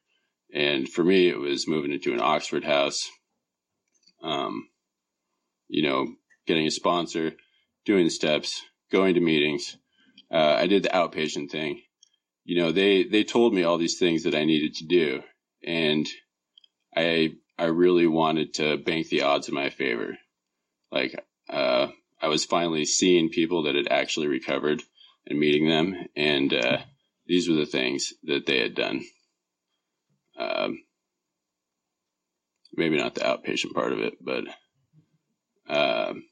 And for me, it was moving into an Oxford house, um, you know, getting a sponsor, doing steps, going to meetings. Uh, I did the outpatient thing. You know, they, they told me all these things that I needed to do. And I I really wanted to bank the odds in my favor. Like, uh, I was finally seeing people that had actually recovered and meeting them, and uh, these were the things that they had done. Um, maybe not the outpatient part of it, but um,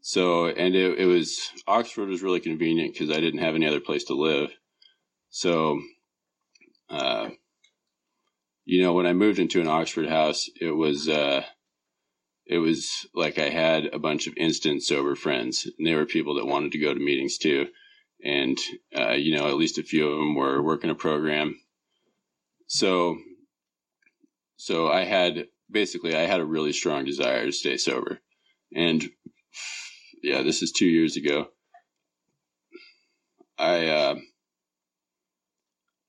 so and it, it was Oxford was really convenient because I didn't have any other place to live, so. Uh, you know, when I moved into an Oxford house, it was, uh, it was like I had a bunch of instant sober friends, and they were people that wanted to go to meetings too. And, uh, you know, at least a few of them were working a program. So, so I had basically, I had a really strong desire to stay sober. And yeah, this is two years ago. I, uh,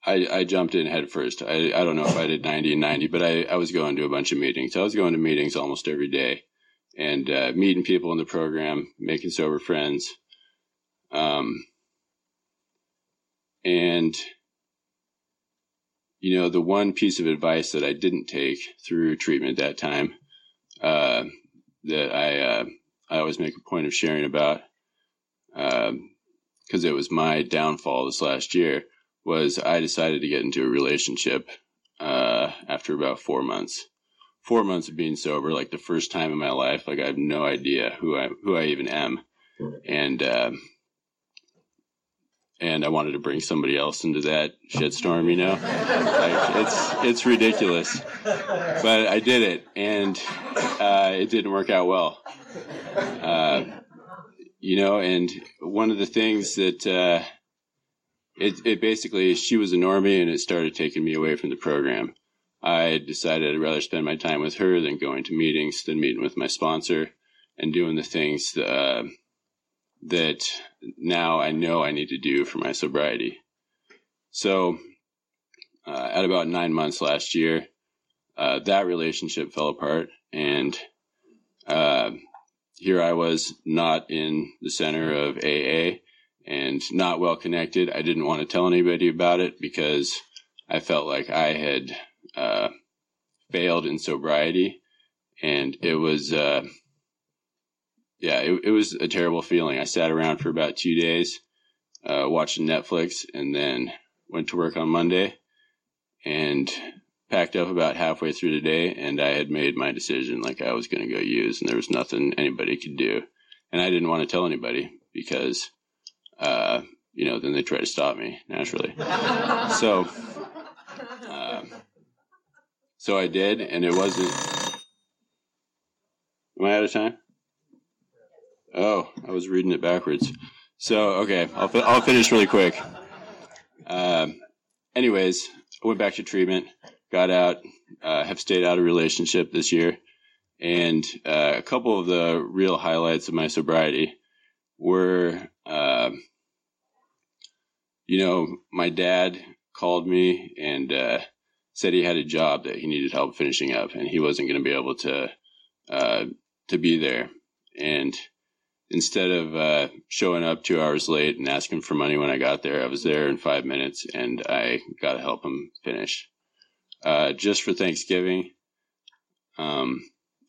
I, I jumped in head first. I, I don't know if I did 90 and 90, but I, I was going to a bunch of meetings. I was going to meetings almost every day and uh, meeting people in the program, making sober friends. Um, and, you know, the one piece of advice that I didn't take through treatment at that time uh, that I, uh, I always make a point of sharing about because um, it was my downfall this last year was I decided to get into a relationship uh, after about four months. Four months of being sober, like the first time in my life, like I have no idea who I who I even am, and uh, and I wanted to bring somebody else into that shitstorm, you know, like it's it's ridiculous, but I did it, and uh, it didn't work out well. Uh, you know, and one of the things that uh, it, it basically, she was a normie and it started taking me away from the program. I decided I'd rather spend my time with her than going to meetings than meeting with my sponsor. and doing the things uh, that now I know I need to do for my sobriety. So, uh, at about nine months last year, uh, that relationship fell apart, and uh, here I was not in the center of AA and not well connected. I didn't want to tell anybody about it because I felt like I had uh, failed in sobriety, and it was uh, yeah, it, it, was a terrible feeling. I sat around for about two days, uh, watching Netflix, and then went to work on Monday, and packed up about halfway through the day, and I had made my decision like I was going to go use, and there was nothing anybody could do, and I didn't want to tell anybody because, uh, you know, then they try to stop me naturally. so, uh, so I did, and it wasn't. Am I out of time? Oh, I was reading it backwards. So okay, I'll I'll finish really quick. Um, anyways, I went back to treatment, got out, uh, have stayed out of relationship this year, and uh, a couple of the real highlights of my sobriety were, uh, you know, my dad called me and uh, said he had a job that he needed help finishing up, and he wasn't going to be able to uh, to be there, and instead of uh, showing up two hours late and asking for money when I got there, I was there in five minutes and I got to help him finish. Uh, just for Thanksgiving, um,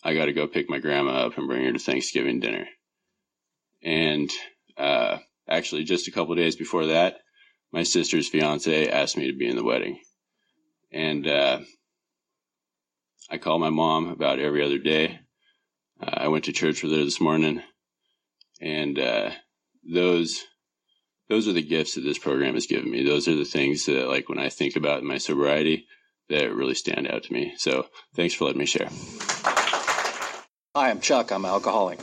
I got to go pick my grandma up and bring her to Thanksgiving dinner. And uh, actually, just a couple days before that, my sister's fiance asked me to be in the wedding. And uh, I call my mom about every other day. Uh, I went to church with her this morning and uh, those those are the gifts that this program has given me. Those are the things that, like, when I think about my sobriety, that really stand out to me. So, thanks for letting me share. Hi, I'm Chuck. I'm an alcoholic.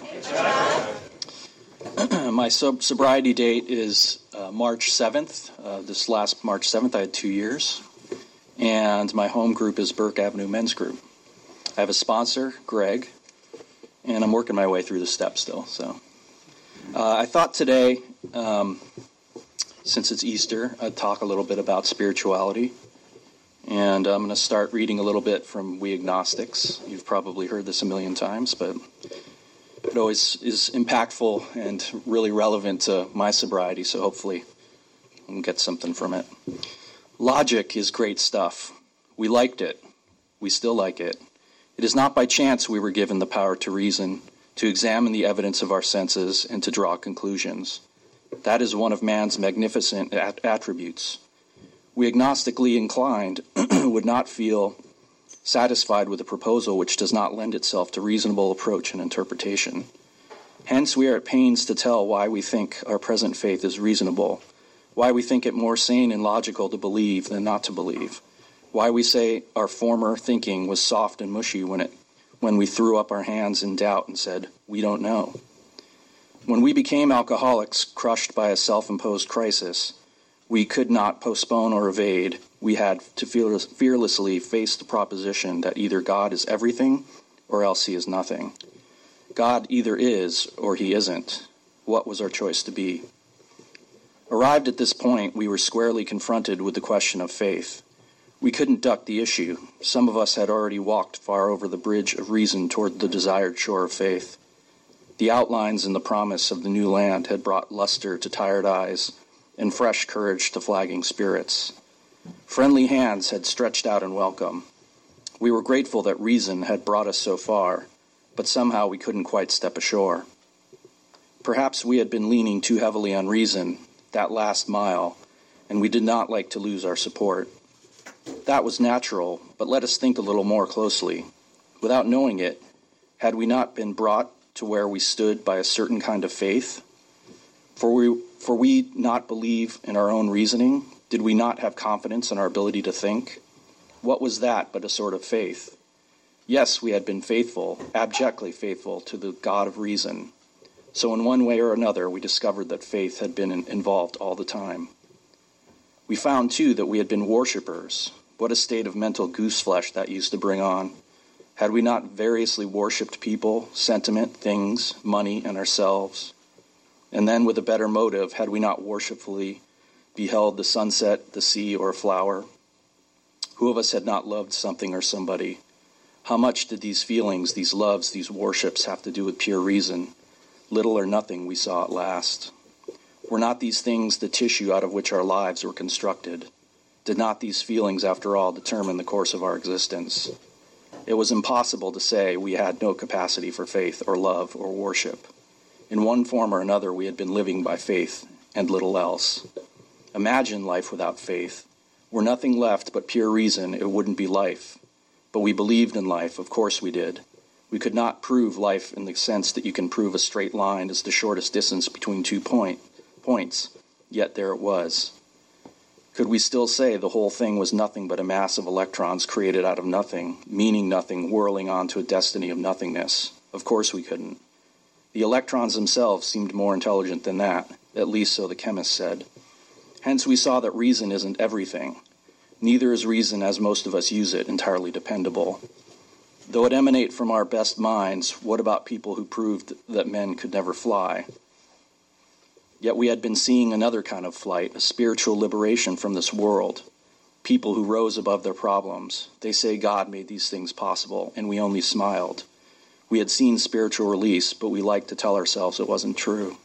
my sobriety date is uh, March 7th. Uh, this last March 7th, I had two years. And my home group is Burke Avenue Men's Group. I have a sponsor, Greg, and I'm working my way through the steps still. So uh, I thought today, um, since it's Easter, I'd talk a little bit about spirituality. And I'm going to start reading a little bit from We Agnostics. You've probably heard this a million times, but it always is impactful and really relevant to my sobriety, so hopefully I'll get something from it. Logic is great stuff. We liked it. We still like it. It is not by chance we were given the power to reason to examine the evidence of our senses and to draw conclusions. That is one of man's magnificent at- attributes. We agnostically inclined would not feel satisfied with a proposal which does not lend itself to reasonable approach and interpretation. Hence, we are at pains to tell why we think our present faith is reasonable, why we think it more sane and logical to believe than not to believe, why we say our former thinking was soft and mushy when it when we threw up our hands in doubt and said, We don't know. When we became alcoholics, crushed by a self imposed crisis, we could not postpone or evade. We had to fearlessly face the proposition that either God is everything or else he is nothing. God either is or he isn't. What was our choice to be? Arrived at this point, we were squarely confronted with the question of faith. We couldn't duck the issue. Some of us had already walked far over the bridge of reason toward the desired shore of faith. The outlines and the promise of the new land had brought luster to tired eyes and fresh courage to flagging spirits. Friendly hands had stretched out in welcome. We were grateful that reason had brought us so far, but somehow we couldn't quite step ashore. Perhaps we had been leaning too heavily on reason, that last mile, and we did not like to lose our support. That was natural, but let us think a little more closely. Without knowing it, had we not been brought to where we stood by a certain kind of faith? For we, for we not believe in our own reasoning? Did we not have confidence in our ability to think? What was that but a sort of faith? Yes, we had been faithful, abjectly faithful to the God of reason. So, in one way or another, we discovered that faith had been involved all the time. We found, too, that we had been worshippers. What a state of mental gooseflesh that used to bring on. Had we not variously worshipped people, sentiment, things, money, and ourselves? And then, with a better motive, had we not worshipfully beheld the sunset, the sea, or a flower? Who of us had not loved something or somebody? How much did these feelings, these loves, these worships have to do with pure reason? Little or nothing, we saw at last. Were not these things the tissue out of which our lives were constructed? Did not these feelings, after all, determine the course of our existence? It was impossible to say we had no capacity for faith or love or worship. In one form or another, we had been living by faith and little else. Imagine life without faith. Were nothing left but pure reason, it wouldn't be life. But we believed in life, of course we did. We could not prove life in the sense that you can prove a straight line as the shortest distance between two point, points, yet there it was. Could we still say the whole thing was nothing but a mass of electrons created out of nothing, meaning nothing, whirling on to a destiny of nothingness? Of course we couldn't. The electrons themselves seemed more intelligent than that, at least so the chemist said. Hence we saw that reason isn't everything. Neither is reason, as most of us use it, entirely dependable. Though it emanate from our best minds, what about people who proved that men could never fly? Yet we had been seeing another kind of flight, a spiritual liberation from this world. People who rose above their problems. They say God made these things possible, and we only smiled. We had seen spiritual release, but we liked to tell ourselves it wasn't true.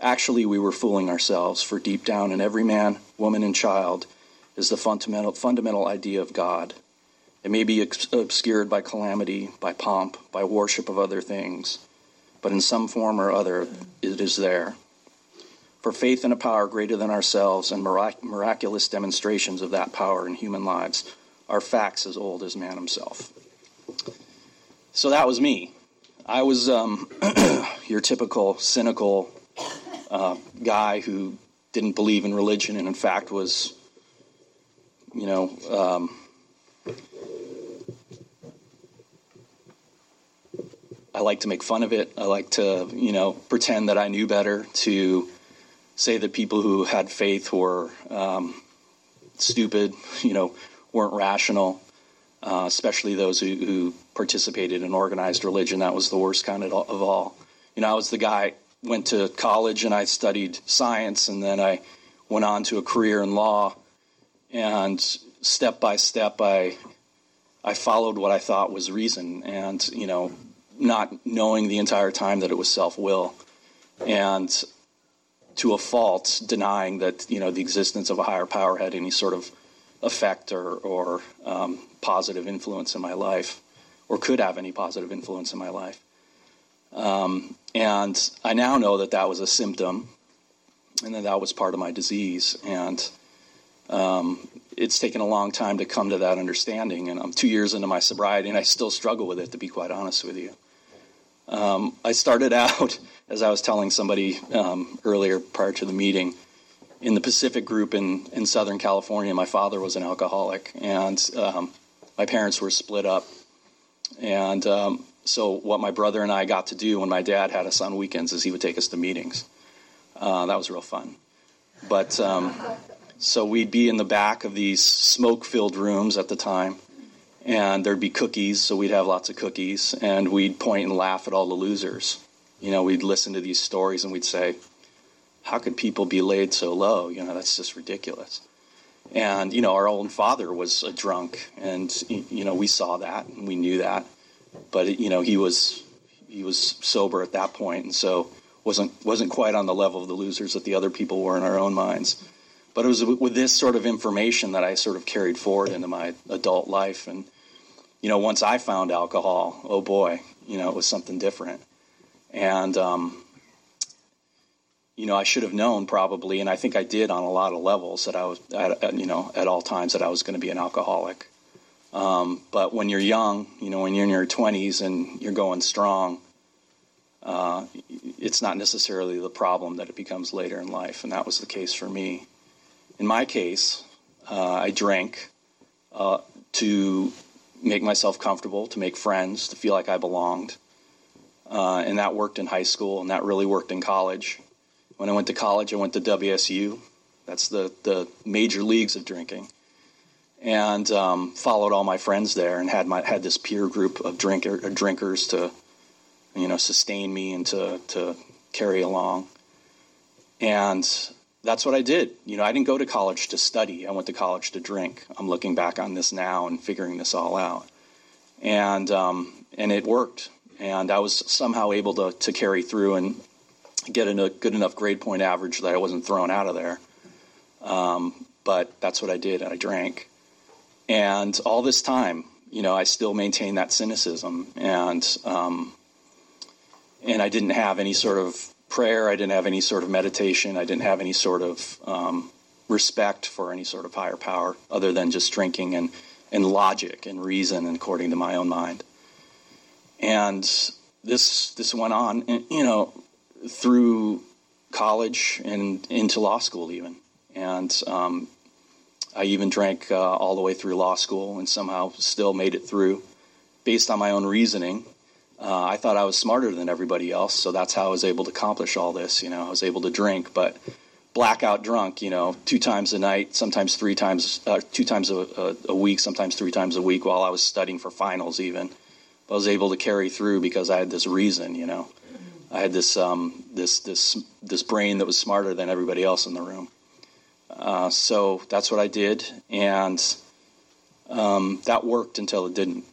Actually, we were fooling ourselves, for deep down in every man, woman, and child is the fundamental, fundamental idea of God. It may be obscured by calamity, by pomp, by worship of other things, but in some form or other it is there. For faith in a power greater than ourselves and mirac- miraculous demonstrations of that power in human lives are facts as old as man himself. So that was me. I was um, your typical cynical uh, guy who didn't believe in religion and, in fact, was, you know, um, I like to make fun of it. I like to, you know, pretend that I knew better, to say that people who had faith were um, stupid, you know, weren't rational, uh, especially those who, who, participated in organized religion. That was the worst kind of, all. You know, I was the guy went to college and I studied science, and then I went on to a career in law, and step by step, I I followed what I thought was reason, and you know, not knowing the entire time that it was self will, and to a fault denying that you know the existence of a higher power had any sort of effect or, or um, positive influence in my life, or could have any positive influence in my life. Um, and I now know that that was a symptom, and that that was part of my disease. And um, it's taken a long time to come to that understanding. And I'm two years into my sobriety, and I still struggle with it, to be quite honest with you. Um, I started out, as I was telling somebody um, earlier prior to the meeting, in the Pacific group in, in Southern California. My father was an alcoholic, and um, my parents were split up. And um, so, what my brother and I got to do when my dad had us on weekends is he would take us to meetings. Uh, that was real fun. But um, so we'd be in the back of these smoke filled rooms at the time and there'd be cookies, so we'd have lots of cookies, and we'd point and laugh at all the losers. You know, we'd listen to these stories and we'd say, How could people be laid so low? You know, that's just ridiculous. And, you know, our own father was a drunk, and, you know, we saw that and we knew that. But, you know, he was he was sober at that point, and so wasn't wasn't quite on the level of the losers that the other people were in our own minds. But it was with this sort of information that I sort of carried forward into my adult life. And, you know, once I found alcohol, oh boy, you know, it was something different. And, um, you know, I should have known probably, and I think I did on a lot of levels that I was, at, you know, at all times that I was going to be an alcoholic. Um, but when you're young, you know, when you're in your 20s and you're going strong, uh, it's not necessarily the problem that it becomes later in life, and that was the case for me. In my case, uh, I drank uh, to make myself comfortable, to make friends, to feel like I belonged. Uh, and that worked in high school, and that really worked in college. When I went to college, I went to WSU. That's the, the major leagues of drinking. and um, followed all my friends there, and had my had this peer group of drinker drinkers to, you know, sustain me and to to carry along. And that's what I did. You know, I didn't go to college to study. I went to college to drink. I'm looking back on this now and figuring this all out, and um, and it worked. And I was somehow able to to carry through and get a good enough grade point average that I wasn't thrown out of there. Um, but that's what I did. And I drank, and all this time, you know, I still maintained that cynicism, and um, and I didn't have any sort of prayer. I didn't have any sort of meditation. I didn't have any sort of um, respect for any sort of higher power other than just drinking and, and logic and reason and according to my own mind. And this this went on, and, you know, through college and into law school even. And um, I even drank uh, all the way through law school and somehow still made it through based on my own reasoning. Uh, I thought I was smarter than everybody else, so that's how I was able to accomplish all this. You know, I was able to drink, but blackout drunk. You know, two times a night, sometimes three times, uh, two times a, a, a, week, sometimes three times a week, while I was studying for finals. Even, but I was able to carry through because I had this reason. You know, I had this um, this this this brain that was smarter than everybody else in the room. Uh, so that's what I did, and um, that worked until it didn't.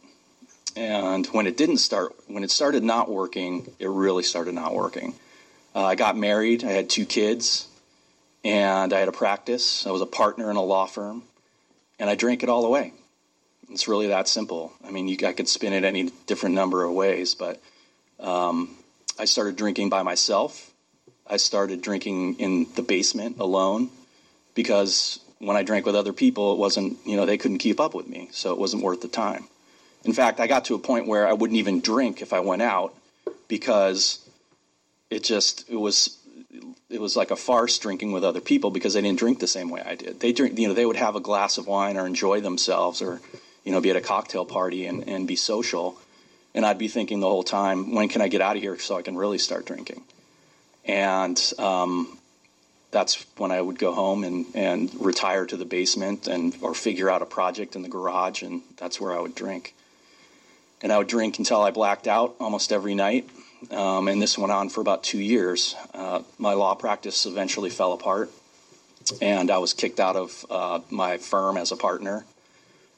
And when it didn't start, when it started not working, it really started not working. Uh, I got married. I had two kids, and I had a practice. I was a partner in a law firm, and I drank it all away. It's really that simple. I mean, you, I could spin it any different number of ways, but um, I started drinking by myself. I started drinking in the basement alone because when I drank with other people, it wasn't, you know, they couldn't keep up with me, so it wasn't worth the time. In fact, I got to a point where I wouldn't even drink if I went out because it just it was it was like a farce drinking with other people because they didn't drink the same way I did. They drink, you know, they would have a glass of wine or enjoy themselves or, you know, be at a cocktail party and, and be social. And I'd be thinking the whole time, when can I get out of here so I can really start drinking? And um, that's when I would go home and, and retire to the basement and or figure out a project in the garage, and that's where I would drink. And I would drink until I blacked out almost every night. Um, and this went on for about two years. Uh, my law practice eventually fell apart, and I was kicked out of uh, my firm as a partner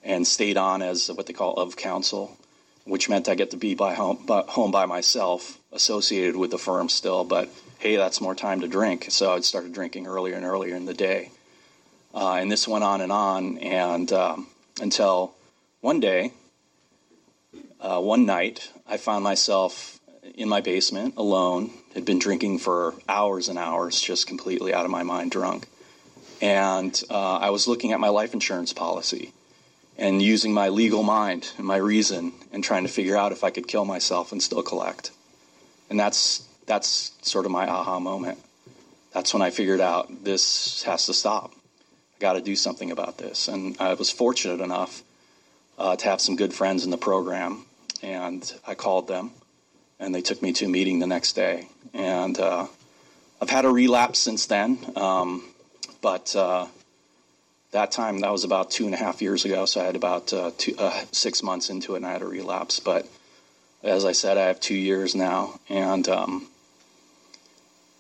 and stayed on as what they call of counsel, which meant I get to be by home, by, home by myself, associated with the firm still, but hey, that's more time to drink. So I'd started drinking earlier and earlier in the day. Uh, and this went on and on, and um, until one day, uh, one night, I found myself in my basement alone, had been drinking for hours and hours, just completely out of my mind, drunk. And uh, I was looking at my life insurance policy and using my legal mind and my reason and trying to figure out if I could kill myself and still collect. And that's that's sort of my aha moment. That's when I figured out this has to stop. I got to do something about this. And I was fortunate enough uh, to have some good friends in the program, and I called them, and they took me to a meeting the next day. And uh, I've had a relapse since then, um, but uh, that time that was about two and a half years ago. So I had about uh, two, uh, six months into it, and I had a relapse. But as I said, I have two years now, and um,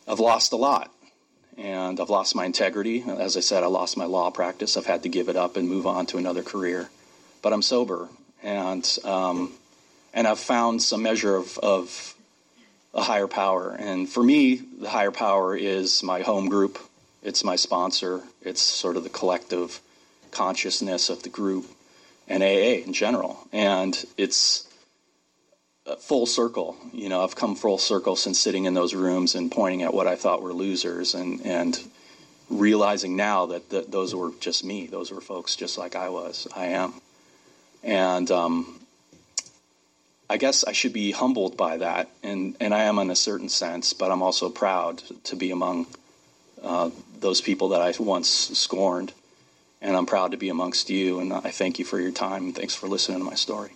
I've lost a lot. And I've lost my integrity. As I said, I lost my law practice. I've had to give it up and move on to another career. But I'm sober, and um, and I've found some measure of, of a higher power. And for me, the higher power is my home group. It's my sponsor. It's sort of the collective consciousness of the group and AA in general. And it's full circle. You know, I've come full circle since sitting in those rooms and pointing at what I thought were losers and, and realizing now that, those were just me. Those were folks just like I was, I am. And um, I guess I should be humbled by that, and, and I am in a certain sense, but I'm also proud to be among uh, those people that I once scorned. And I'm proud to be amongst you, and I thank you for your time, and thanks for listening to my story.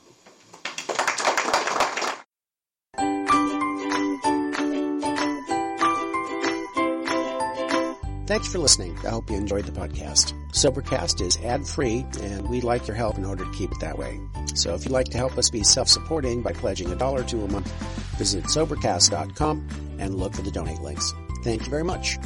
Thanks for listening. I hope you enjoyed the podcast. Sobercast is ad-free, and we'd like your help in order to keep it that way. So if you'd like to help us be self-supporting by pledging a dollar to a month, visit Sobercast.com and look for the donate links. Thank you very much.